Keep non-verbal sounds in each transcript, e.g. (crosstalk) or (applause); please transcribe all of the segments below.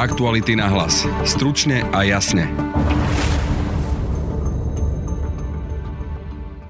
Aktuality na hlas. Stručne a jasne.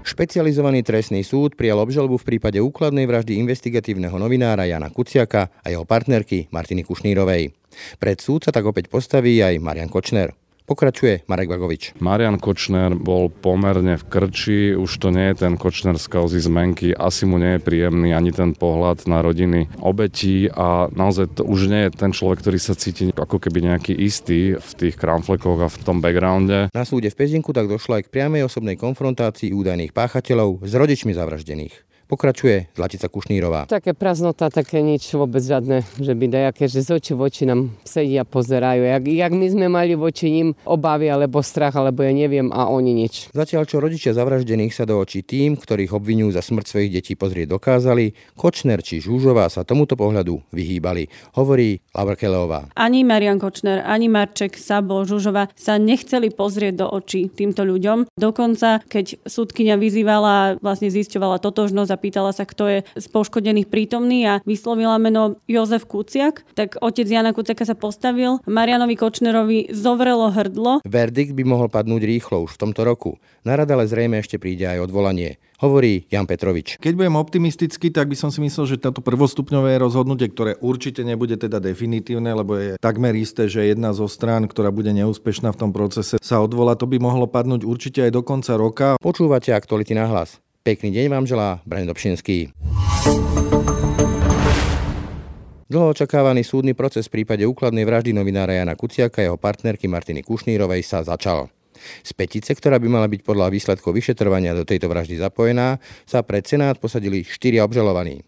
Špecializovaný trestný súd prijal obžalobu v prípade úkladnej vraždy investigatívneho novinára Jana Kuciaka a jeho partnerky Martiny Kušnírovej. Pred súd sa tak opäť postaví aj Marian Kočner. Pokračuje Marek Vagovič. Marian Kočner bol pomerne v krči, už to nie je ten Kočner z kauzy zmenky, asi mu nie je príjemný ani ten pohľad na rodiny obetí a naozaj to už nie je ten človek, ktorý sa cíti ako keby nejaký istý v tých kramflekoch a v tom backgrounde. Na súde v Pezinku tak došlo aj k priamej osobnej konfrontácii údajných páchateľov s rodičmi zavraždených. Pokračuje Zlatica Kušnírová. Také prázdnota, také nič vôbec žiadne, že by dajaké, že z oči v oči nám sedia, pozerajú. Jak, jak my sme mali voči ním obavy alebo strach, alebo ja neviem a oni nič. Zatiaľ, čo rodičia zavraždených sa do očí tým, ktorých obvinujú za smrť svojich detí pozrieť dokázali, Kočner či Žúžová sa tomuto pohľadu vyhýbali, hovorí Laura Keleová. Ani Marian Kočner, ani Marček, Sabo, Žužova sa nechceli pozrieť do očí týmto ľuďom. Dokonca, keď súdkynia vyzývala, vlastne zisťovala totožnosť a pýtala sa, kto je z poškodených prítomný a vyslovila meno Jozef Kuciak, tak otec Jana Kuciaka sa postavil, Marianovi Kočnerovi zovrelo hrdlo. Verdikt by mohol padnúť rýchlo už v tomto roku. Na ale zrejme ešte príde aj odvolanie hovorí Jan Petrovič. Keď budem optimistický, tak by som si myslel, že táto prvostupňové rozhodnutie, ktoré určite nebude teda definitívne, lebo je takmer isté, že jedna zo strán, ktorá bude neúspešná v tom procese, sa odvolá, to by mohlo padnúť určite aj do konca roka. Počúvate aktuality na hlas. Pekný deň vám želá Brian Dobšinský. Dlho očakávaný súdny proces v prípade úkladnej vraždy novinára Jana Kuciaka a jeho partnerky Martiny Kušnírovej sa začal. Z petice, ktorá by mala byť podľa výsledkov vyšetrovania do tejto vraždy zapojená, sa pred Senát posadili štyria obžalovaní.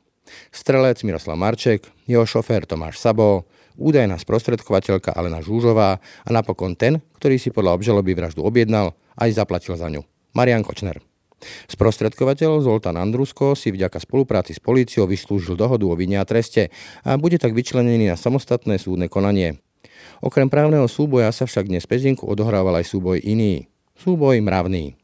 Strelec Miroslav Marček, jeho šofér Tomáš Sabo, údajná sprostredkovateľka Alena Žúžová a napokon ten, ktorý si podľa obžaloby vraždu objednal aj zaplatil za ňu. Marian Kočner. Sprostredkovateľ Zoltán Andrusko si vďaka spolupráci s políciou vyslúžil dohodu o vine a treste a bude tak vyčlenený na samostatné súdne konanie. Okrem právneho súboja sa však dnes Pezinku odohrával aj súboj iný. Súboj mravný.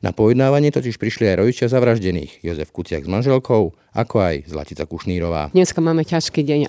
Na pojednávanie totiž prišli aj rodičia zavraždených, Jozef Kuciak s manželkou, ako aj Zlatica Kušnírová. Dneska máme ťažký deň.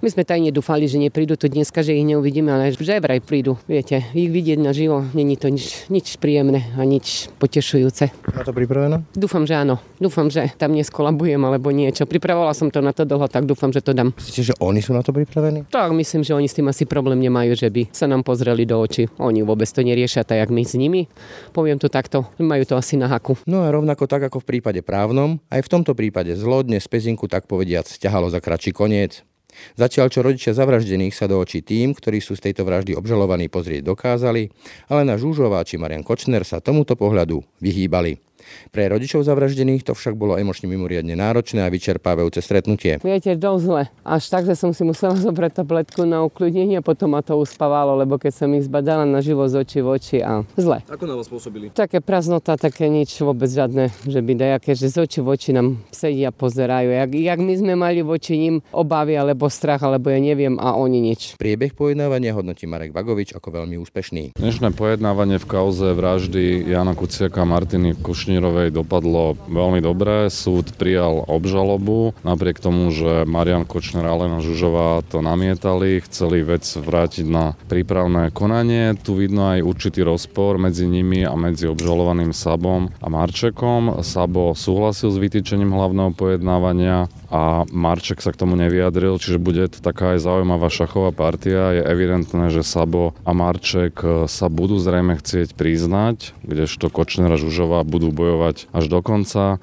My sme tajne dúfali, že neprídu tu dneska, že ich neuvidíme, ale že vraj prídu. Viete, ich vidieť na živo, není to nič, nič príjemné a nič potešujúce. Na to pripravené? Dúfam, že áno. Dúfam, že tam neskolabujem alebo niečo. Pripravovala som to na to dlho, tak dúfam, že to dám. Myslíte, že oni sú na to pripravení? Tak, myslím, že oni s tým asi problém nemajú, že by sa nám pozreli do očí. Oni vôbec to neriešia tak, jak my s nimi. Poviem to takto, majú to asi na haku. No a rovnako tak ako v prípade právnom, aj v tomto prípade zlo dnes Pezinku tak povediac stiahalo za kratší koniec. Zatiaľ, čo rodičia zavraždených sa do očí tým, ktorí sú z tejto vraždy obžalovaní pozrieť dokázali, ale na Žúžová či Marian Kočner sa tomuto pohľadu vyhýbali. Pre rodičov zavraždených to však bolo emočne mimoriadne náročné a vyčerpávajúce stretnutie. Viete, dosť zle. Až tak, že som si musela (laughs) zobrať tabletku na ukľudnenie a potom ma to uspávalo, lebo keď som ich zbadala na živo z očí v oči a zle. Ako na vás pôsobili? Také prázdnota, také nič vôbec žiadne, že by dajaké, že z očí v oči nám sedia, pozerajú. Jak, jak my sme mali voči ním obavy alebo strach, alebo ja neviem a oni nič. Priebeh pojednávania hodnotí Marek Vagovič ako veľmi úspešný. Dnešné pojednávanie v kauze vraždy Jana Kuciaka a Martiny Kušnír Košnírovej dopadlo veľmi dobre. Súd prijal obžalobu, napriek tomu, že Marian Kočner a Alena Žužová to namietali, chceli vec vrátiť na prípravné konanie. Tu vidno aj určitý rozpor medzi nimi a medzi obžalovaným Sabom a Marčekom. Sabo súhlasil s vytýčením hlavného pojednávania a Marček sa k tomu nevyjadril, čiže bude to taká aj zaujímavá šachová partia. Je evidentné, že Sabo a Marček sa budú zrejme chcieť priznať, kdežto Kočner a Žužová budú bojovať až do konca.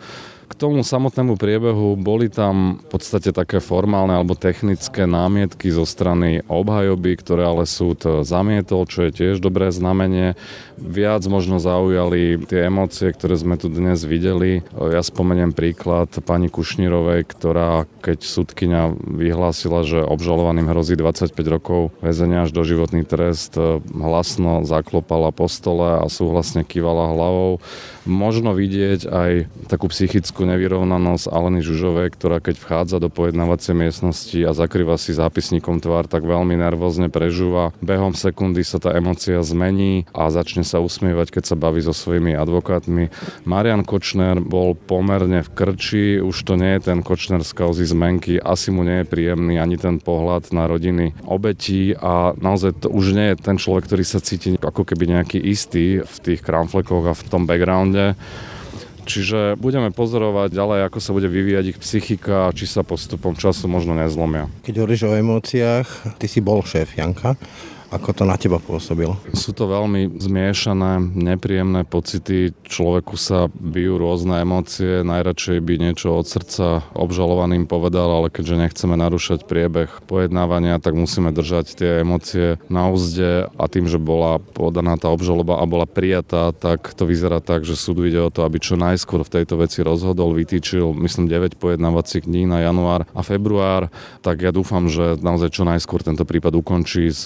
K tomu samotnému priebehu boli tam v podstate také formálne alebo technické námietky zo strany obhajoby, ktoré ale súd zamietol, čo je tiež dobré znamenie. Viac možno zaujali tie emócie, ktoré sme tu dnes videli. Ja spomeniem príklad pani Kušnírovej, ktorá keď súdkynia vyhlásila, že obžalovaným hrozí 25 rokov väzenia až do životný trest, hlasno zaklopala po stole a súhlasne kývala hlavou. Možno vidieť aj takú psychickú fyzickú nevyrovnanosť Aleny Žužovej, ktorá keď vchádza do pojednávacej miestnosti a zakrýva si zápisníkom tvár, tak veľmi nervózne prežúva. Behom sekundy sa tá emocia zmení a začne sa usmievať, keď sa baví so svojimi advokátmi. Marian Kočner bol pomerne v krči, už to nie je ten Kočner z kauzy zmenky, asi mu nie je príjemný ani ten pohľad na rodiny obetí a naozaj to už nie je ten človek, ktorý sa cíti ako keby nejaký istý v tých kramflekoch a v tom backgrounde. Čiže budeme pozorovať ďalej, ako sa bude vyvíjať ich psychika, či sa postupom času možno nezlomia. Keď hovoríš o emóciách, ty si bol šéf Janka. Ako to na teba pôsobilo? Sú to veľmi zmiešané, nepríjemné pocity. Človeku sa bijú rôzne emócie. Najradšej by niečo od srdca obžalovaným povedal, ale keďže nechceme narúšať priebeh pojednávania, tak musíme držať tie emócie na úzde a tým, že bola podaná tá obžaloba a bola prijatá, tak to vyzerá tak, že súdu ide o to, aby čo najskôr v tejto veci rozhodol, vytýčil, myslím, 9 pojednávacích dní na január a február, tak ja dúfam, že naozaj čo najskôr tento prípad ukončí s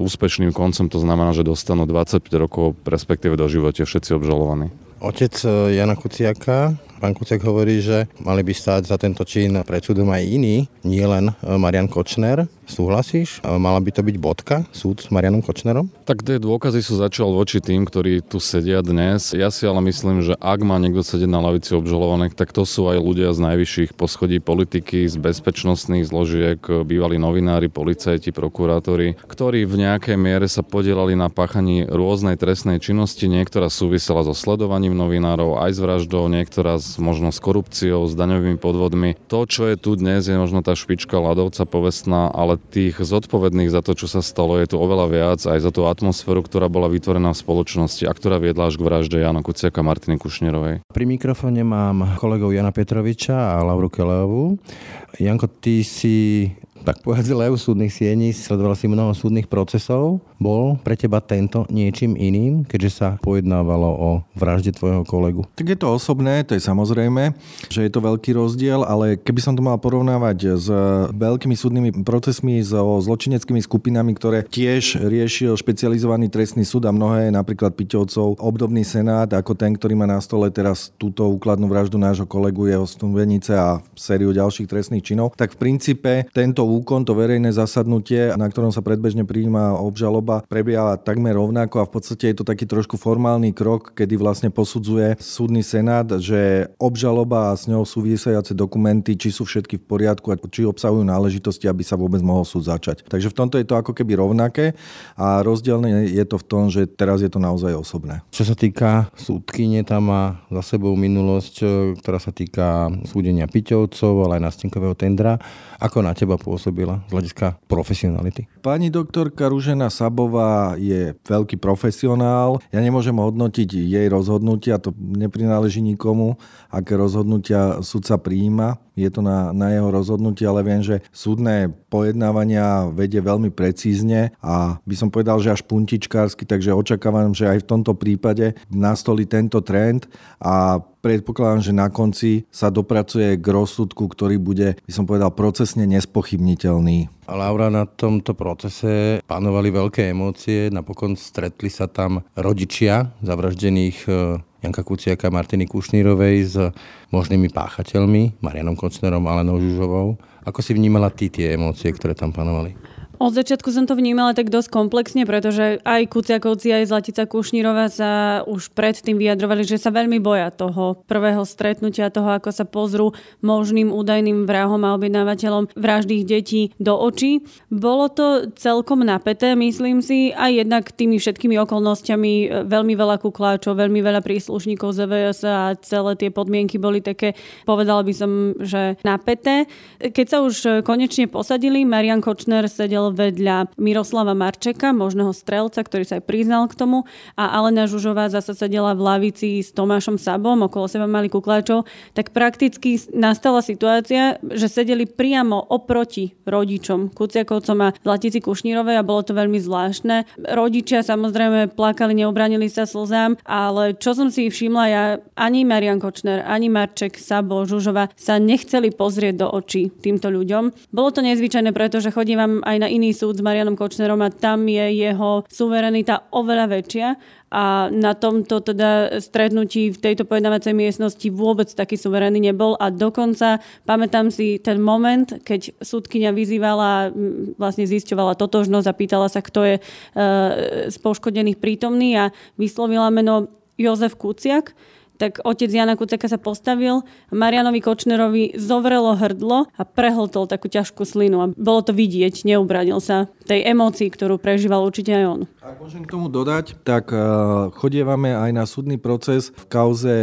úspešným koncom, to znamená, že dostanú 25 rokov, respektíve do živote všetci obžalovaní. Otec eh, Jana Kuciaka Pán Kucek hovorí, že mali by stáť za tento čin pred súdom aj iní, nie len e, Marian Kočner. Súhlasíš? E, mala by to byť bodka, súd s Marianom Kočnerom? Tak tie dôkazy sú začal voči tým, ktorí tu sedia dnes. Ja si ale myslím, že ak má niekto sedieť na lavici obžalovaných, tak to sú aj ľudia z najvyšších poschodí politiky, z bezpečnostných zložiek, bývalí novinári, policajti, prokurátori, ktorí v nejakej miere sa podielali na páchaní rôznej trestnej činnosti. Niektorá súvisela so sledovaním novinárov, aj s vraždou, niektorá s možno s korupciou, s daňovými podvodmi. To, čo je tu dnes, je možno tá špička ľadovca povestná, ale tých zodpovedných za to, čo sa stalo, je tu oveľa viac, aj za tú atmosféru, ktorá bola vytvorená v spoločnosti a ktorá viedla až k vražde Jana Kuciaka Martiny Kušnerovej. Pri mikrofóne mám kolegov Jana Petroviča a Lauru Keleovú. Janko, ty si tak povedz lev súdnych siení, sledoval si mnoho súdnych procesov. Bol pre teba tento niečím iným, keďže sa pojednávalo o vražde tvojho kolegu? Tak je to osobné, to je samozrejme, že je to veľký rozdiel, ale keby som to mal porovnávať s veľkými súdnymi procesmi, so zločineckými skupinami, ktoré tiež riešil špecializovaný trestný súd a mnohé, napríklad Piťovcov, obdobný senát ako ten, ktorý má na stole teraz túto úkladnú vraždu nášho kolegu, jeho stúvenice a sériu ďalších trestných činov, tak v princípe tento úkon, to verejné zasadnutie, na ktorom sa predbežne prijíma obžaloba, prebieha takmer rovnako a v podstate je to taký trošku formálny krok, kedy vlastne posudzuje súdny senát, že obžaloba a s ňou súvisiace dokumenty, či sú všetky v poriadku a či obsahujú náležitosti, aby sa vôbec mohol súd začať. Takže v tomto je to ako keby rovnaké a rozdielne je to v tom, že teraz je to naozaj osobné. Čo sa týka súdkyne, tam má za sebou minulosť, ktorá sa týka súdenia Piťovcov, ale aj nástenkového tendra. Ako na teba pôsobila z hľadiska profesionality? Pani doktorka Ružena Sabová je veľký profesionál. Ja nemôžem hodnotiť jej rozhodnutia, to neprináleží nikomu, aké rozhodnutia sudca prijíma je to na, na jeho rozhodnutie, ale viem, že súdne pojednávania vedie veľmi precízne a by som povedal, že až puntičkársky, takže očakávam, že aj v tomto prípade nastolí tento trend a predpokladám, že na konci sa dopracuje k rozsudku, ktorý bude, by som povedal, procesne nespochybniteľný. Laura, na tomto procese panovali veľké emócie, napokon stretli sa tam rodičia zavraždených e, Janka Kuciaka a Martiny Kušnírovej s možnými páchateľmi, Marianom Kočnerom, Alenou Žužovou. Ako si vnímala ty tie emócie, ktoré tam panovali? Od začiatku som to vnímala tak dosť komplexne, pretože aj Kuciakovci, aj Zlatica Kušnírova sa už predtým vyjadrovali, že sa veľmi boja toho prvého stretnutia, toho, ako sa pozrú možným údajným vrahom a objednávateľom vraždých detí do očí. Bolo to celkom napäté, myslím si, aj jednak tými všetkými okolnostiami e, veľmi veľa kukláčov, veľmi veľa príslušníkov ZVS a celé tie podmienky boli také, povedala by som, že napäté. Keď sa už konečne posadili, Marian Kočner sedel vedľa Miroslava Marčeka, možného strelca, ktorý sa aj priznal k tomu a Alena Žužová zasa sedela v lavici s Tomášom Sabom, okolo seba mali kukláčov, tak prakticky nastala situácia, že sedeli priamo oproti rodičom, Kuciakovcom a Zlatici Kušnírovej a bolo to veľmi zvláštne. Rodičia samozrejme plakali, neobranili sa slzám, ale čo som si všimla, ja ani Marian Kočner, ani Marček, Sabo, Žužova sa nechceli pozrieť do očí týmto ľuďom. Bolo to nezvyčajné, pretože chodím vám aj na iný súd s Marianom Kočnerom a tam je jeho suverenita oveľa väčšia a na tomto teda stretnutí v tejto pojednávacej miestnosti vôbec taký suverénny nebol a dokonca pamätám si ten moment, keď súdkynia vyzývala, vlastne zisťovala totožnosť a pýtala sa, kto je e, z poškodených prítomný a vyslovila meno Jozef Kuciak tak otec Jana Kuceka sa postavil, Marianovi Kočnerovi zovrelo hrdlo a prehltol takú ťažkú slinu a bolo to vidieť, neubranil sa tej emócii, ktorú prežíval určite aj on. Ak môžem k tomu dodať, tak eh, chodievame aj na súdny proces v kauze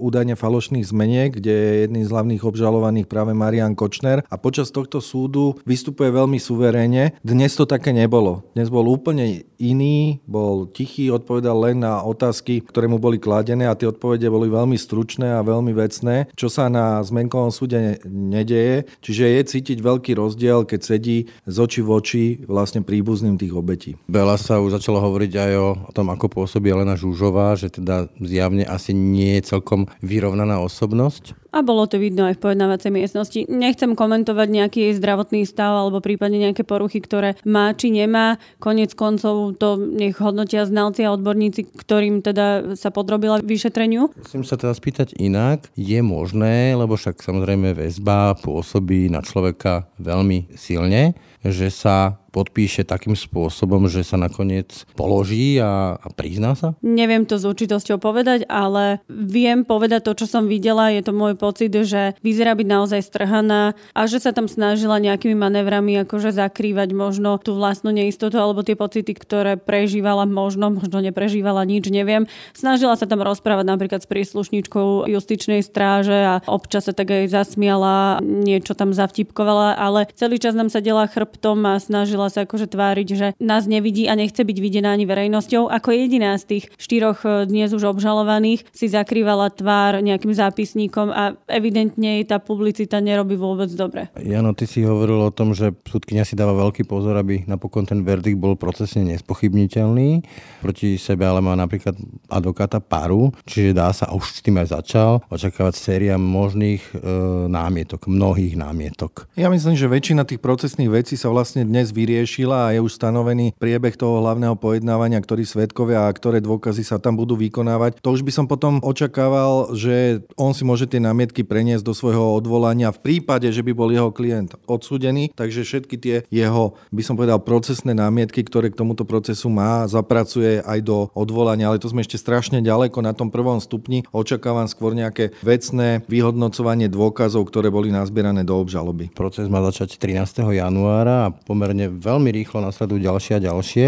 údajne falošných zmeniek, kde je jedným z hlavných obžalovaných práve Marian Kočner a počas tohto súdu vystupuje veľmi suverénne. Dnes to také nebolo. Dnes bol úplne iný, bol tichý, odpovedal len na otázky, ktoré mu boli kladené a tie odpovede boli boli veľmi stručné a veľmi vecné, čo sa na zmenkovom súde nedeje. Čiže je cítiť veľký rozdiel, keď sedí z očí v oči vlastne príbuzným tých obetí. Veľa sa už začalo hovoriť aj o, tom, ako pôsobí Elena Žužová, že teda zjavne asi nie je celkom vyrovnaná osobnosť. A bolo to vidno aj v pojednávacej miestnosti. Nechcem komentovať nejaký jej zdravotný stav alebo prípadne nejaké poruchy, ktoré má či nemá. Konec koncov to nech hodnotia znalci a odborníci, ktorým teda sa podrobila vyšetreniu. Musím sa teda spýtať inak. Je možné, lebo však samozrejme väzba pôsobí na človeka veľmi silne, že sa podpíše takým spôsobom, že sa nakoniec položí a, a prizná sa? Neviem to s určitosťou povedať, ale viem povedať to, čo som videla. Je to môj pocit, že vyzerá byť naozaj strhaná a že sa tam snažila nejakými manévrami akože zakrývať možno tú vlastnú neistotu alebo tie pocity, ktoré prežívala možno, možno neprežívala nič, neviem. Snažila sa tam rozprávať napríklad s príslušníčkou justičnej stráže a občas sa tak aj zasmiala, niečo tam zavtipkovala, ale celý čas nám sa dela chrbtom a snažila sa akože tváriť, že nás nevidí a nechce byť videná ani verejnosťou. Ako jediná z tých štyroch e, dnes už obžalovaných si zakrývala tvár nejakým zápisníkom a evidentne jej tá publicita nerobí vôbec dobre. Jano, ty si hovoril o tom, že súdkynia si dáva veľký pozor, aby napokon ten verdikt bol procesne nespochybniteľný. Proti sebe ale má napríklad advokáta paru, čiže dá sa, a už s tým aj začal, očakávať séria možných e, námietok, mnohých námietok. Ja myslím, že väčšina tých procesných vecí sa vlastne dnes vyrie vyriešila a je už stanovený priebeh toho hlavného pojednávania, ktorý svetkovia a ktoré dôkazy sa tam budú vykonávať. To už by som potom očakával, že on si môže tie námietky preniesť do svojho odvolania v prípade, že by bol jeho klient odsúdený, takže všetky tie jeho, by som povedal, procesné námietky, ktoré k tomuto procesu má, zapracuje aj do odvolania, ale to sme ešte strašne ďaleko na tom prvom stupni. Očakávam skôr nejaké vecné vyhodnocovanie dôkazov, ktoré boli nazbierané do obžaloby. Proces má začať 13. januára a pomerne veľmi rýchlo nasledujú ďalšie a ďalšie.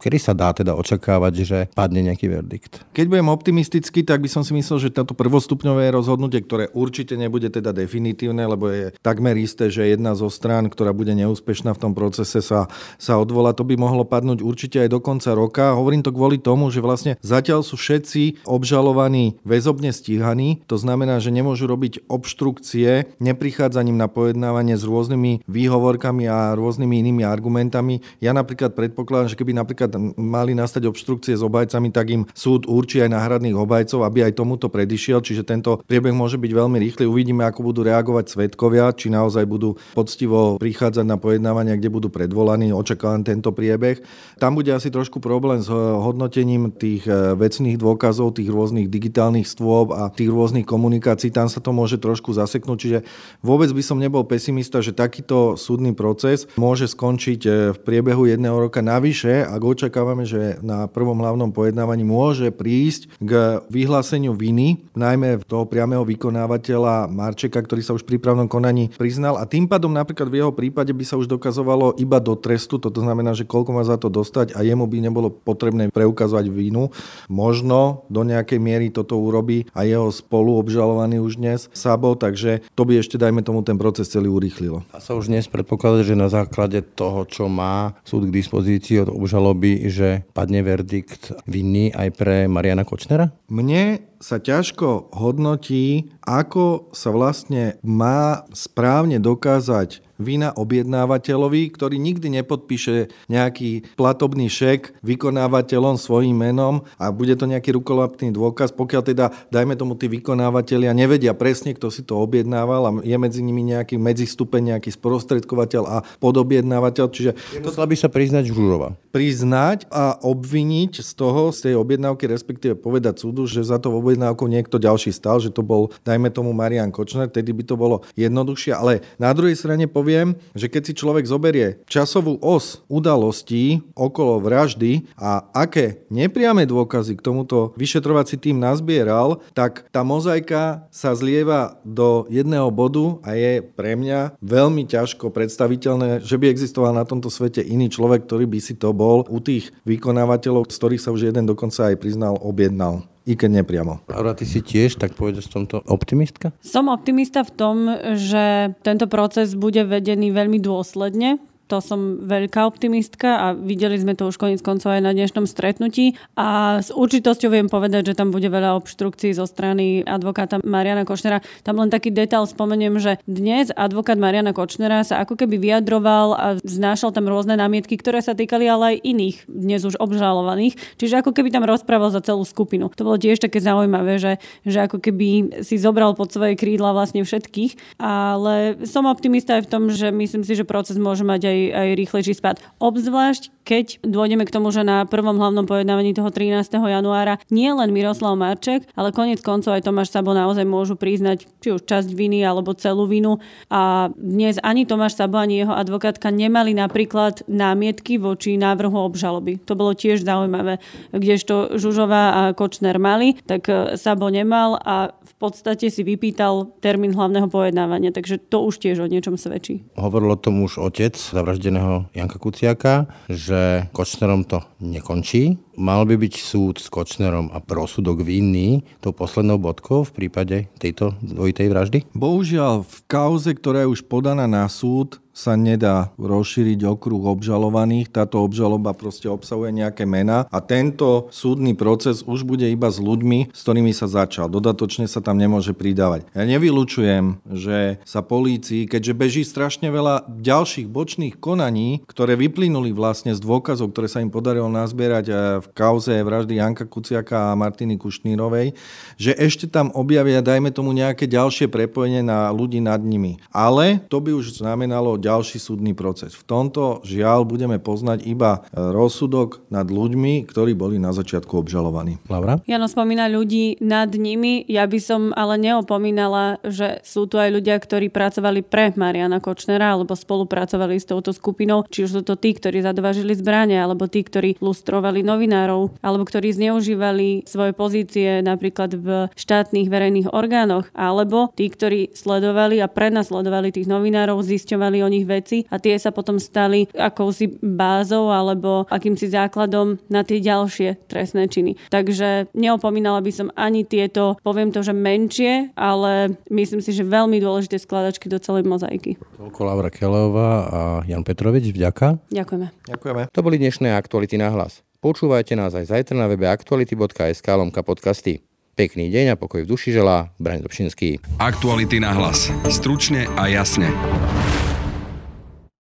Kedy sa dá teda očakávať, že padne nejaký verdikt? Keď budem optimistický, tak by som si myslel, že táto prvostupňové rozhodnutie, ktoré určite nebude teda definitívne, lebo je takmer isté, že jedna zo strán, ktorá bude neúspešná v tom procese, sa, sa odvolá, to by mohlo padnúť určite aj do konca roka. Hovorím to kvôli tomu, že vlastne zatiaľ sú všetci obžalovaní väzobne stíhaní, to znamená, že nemôžu robiť obštrukcie neprichádzaním na pojednávanie s rôznymi výhovorkami a rôznymi inými argumentami. Ja napríklad predpokladám, že keby napríklad mali nastať obštrukcie s obajcami, tak im súd určí aj náhradných obajcov, aby aj tomuto predišiel, čiže tento priebeh môže byť veľmi rýchly. Uvidíme, ako budú reagovať svetkovia, či naozaj budú poctivo prichádzať na pojednávania, kde budú predvolaní. Očakávam tento priebeh. Tam bude asi trošku problém s hodnotením tých e, vecných dôkazov, tých rôznych digitálnych stôb a tých rôznych komunikácií. Tam sa to môže trošku zaseknúť, čiže vôbec by som nebol pesimista, že takýto súdny proces môže skončiť v priebehu jedného roka. Navyše, ak očakávame, že na prvom hlavnom pojednávaní môže prísť k vyhláseniu viny, najmä toho priamého vykonávateľa Marčeka, ktorý sa už pri právnom konaní priznal a tým pádom napríklad v jeho prípade by sa už dokazovalo iba do trestu, toto znamená, že koľko má za to dostať a jemu by nebolo potrebné preukazovať vinu. Možno do nejakej miery toto urobí a jeho spolu obžalovaný už dnes Sabo, takže to by ešte, dajme tomu, ten proces celý urýchlilo. A sa už dnes predpokladá, že na základe toho, čo má súd k dispozícii od obžaloby, že padne verdikt vinný aj pre Mariana Kočnera? Mne sa ťažko hodnotí, ako sa vlastne má správne dokázať vina objednávateľovi, ktorý nikdy nepodpíše nejaký platobný šek vykonávateľom svojim menom a bude to nejaký rukolapný dôkaz, pokiaľ teda, dajme tomu, tí vykonávateľia nevedia presne, kto si to objednával a je medzi nimi nejaký medzistupeň, nejaký sprostredkovateľ a podobjednávateľ. Čiže Musela by sa priznať Žužova. Priznať a obviniť z toho, z tej objednávky, respektíve povedať súdu, že za to objednávku niekto ďalší stal, že to bol, dajme tomu, Marian Kočner, tedy by to bolo jednoduchšie. Ale na druhej strane poviem, že keď si človek zoberie časovú os udalostí okolo vraždy a aké nepriame dôkazy k tomuto vyšetrovací tým nazbieral, tak tá mozaika sa zlieva do jedného bodu a je pre mňa veľmi ťažko predstaviteľné, že by existoval na tomto svete iný človek, ktorý by si to bol u tých vykonávateľov, z ktorých sa už jeden dokonca aj priznal, objednal i keď nepriamo. Laura, ty si tiež, tak povedz v tomto optimistka? Som optimista v tom, že tento proces bude vedený veľmi dôsledne to som veľká optimistka a videli sme to už koniec koncov aj na dnešnom stretnutí a s určitosťou viem povedať, že tam bude veľa obštrukcií zo strany advokáta Mariana Košnera. Tam len taký detail spomeniem, že dnes advokát Mariana Kočnera sa ako keby vyjadroval a znášal tam rôzne námietky, ktoré sa týkali ale aj iných, dnes už obžalovaných. Čiže ako keby tam rozprával za celú skupinu. To bolo tiež také zaujímavé, že, že ako keby si zobral pod svoje krídla vlastne všetkých. Ale som optimista aj v tom, že myslím si, že proces môže mať aj aj, rýchlejší spad. Obzvlášť, keď dôjdeme k tomu, že na prvom hlavnom pojednávaní toho 13. januára nie len Miroslav Marček, ale konec koncov aj Tomáš Sabo naozaj môžu priznať či už časť viny alebo celú vinu. A dnes ani Tomáš Sabo, ani jeho advokátka nemali napríklad námietky voči návrhu obžaloby. To bolo tiež zaujímavé. Kdežto Žužová a Kočner mali, tak Sabo nemal a v podstate si vypýtal termín hlavného pojednávania. Takže to už tiež o niečom svedčí. Hovoril o tom už otec zavraždeného Janka Kuciaka, že Kočnerom to nekončí. Mal by byť súd s Kočnerom a prosudok vinný tou poslednou bodkou v prípade tejto dvojitej vraždy? Bohužiaľ, v kauze, ktorá je už podaná na súd, sa nedá rozšíriť okruh obžalovaných. Táto obžaloba proste obsahuje nejaké mená a tento súdny proces už bude iba s ľuďmi, s ktorými sa začal. Dodatočne sa tam nemôže pridávať. Ja nevylučujem, že sa polícii, keďže beží strašne veľa ďalších bočných konaní, ktoré vyplynuli vlastne z dôkazov, ktoré sa im podarilo nazbierať eh, v kauze vraždy Janka Kuciaka a Martiny Kušnírovej, že ešte tam objavia, dajme tomu, nejaké ďalšie prepojenie na ľudí nad nimi. Ale to by už znamenalo ďalší súdny proces. V tomto žiaľ budeme poznať iba e, rozsudok nad ľuďmi, ktorí boli na začiatku obžalovaní. Laura? Jano spomína ľudí nad nimi, ja by som ale neopomínala, že sú tu aj ľudia, ktorí pracovali pre Mariana Kočnera alebo spolupracovali s touto skupinou, či už sú to tí, ktorí zadovažili zbranie, alebo tí, ktorí lustrovali novinárov, alebo ktorí zneužívali svoje pozície napríklad v štátnych verejných orgánoch, alebo tí, ktorí sledovali a prenasledovali tých novinárov, zisťovali o nich vecí a tie sa potom stali akousi bázou alebo akýmsi základom na tie ďalšie trestné činy. Takže neopomínala by som ani tieto, poviem to, že menšie, ale myslím si, že veľmi dôležité skladačky do celej mozaiky. Toľko Laura Kelová a Jan Petrovič, vďaka. Ďakujeme. Ďakujeme. To boli dnešné aktuality na hlas. Počúvajte nás aj zajtra na webe aktuality.sk lomka podcasty. Pekný deň a pokoj v duši želá Braň Dobšinský. Aktuality na hlas. Stručne a jasne.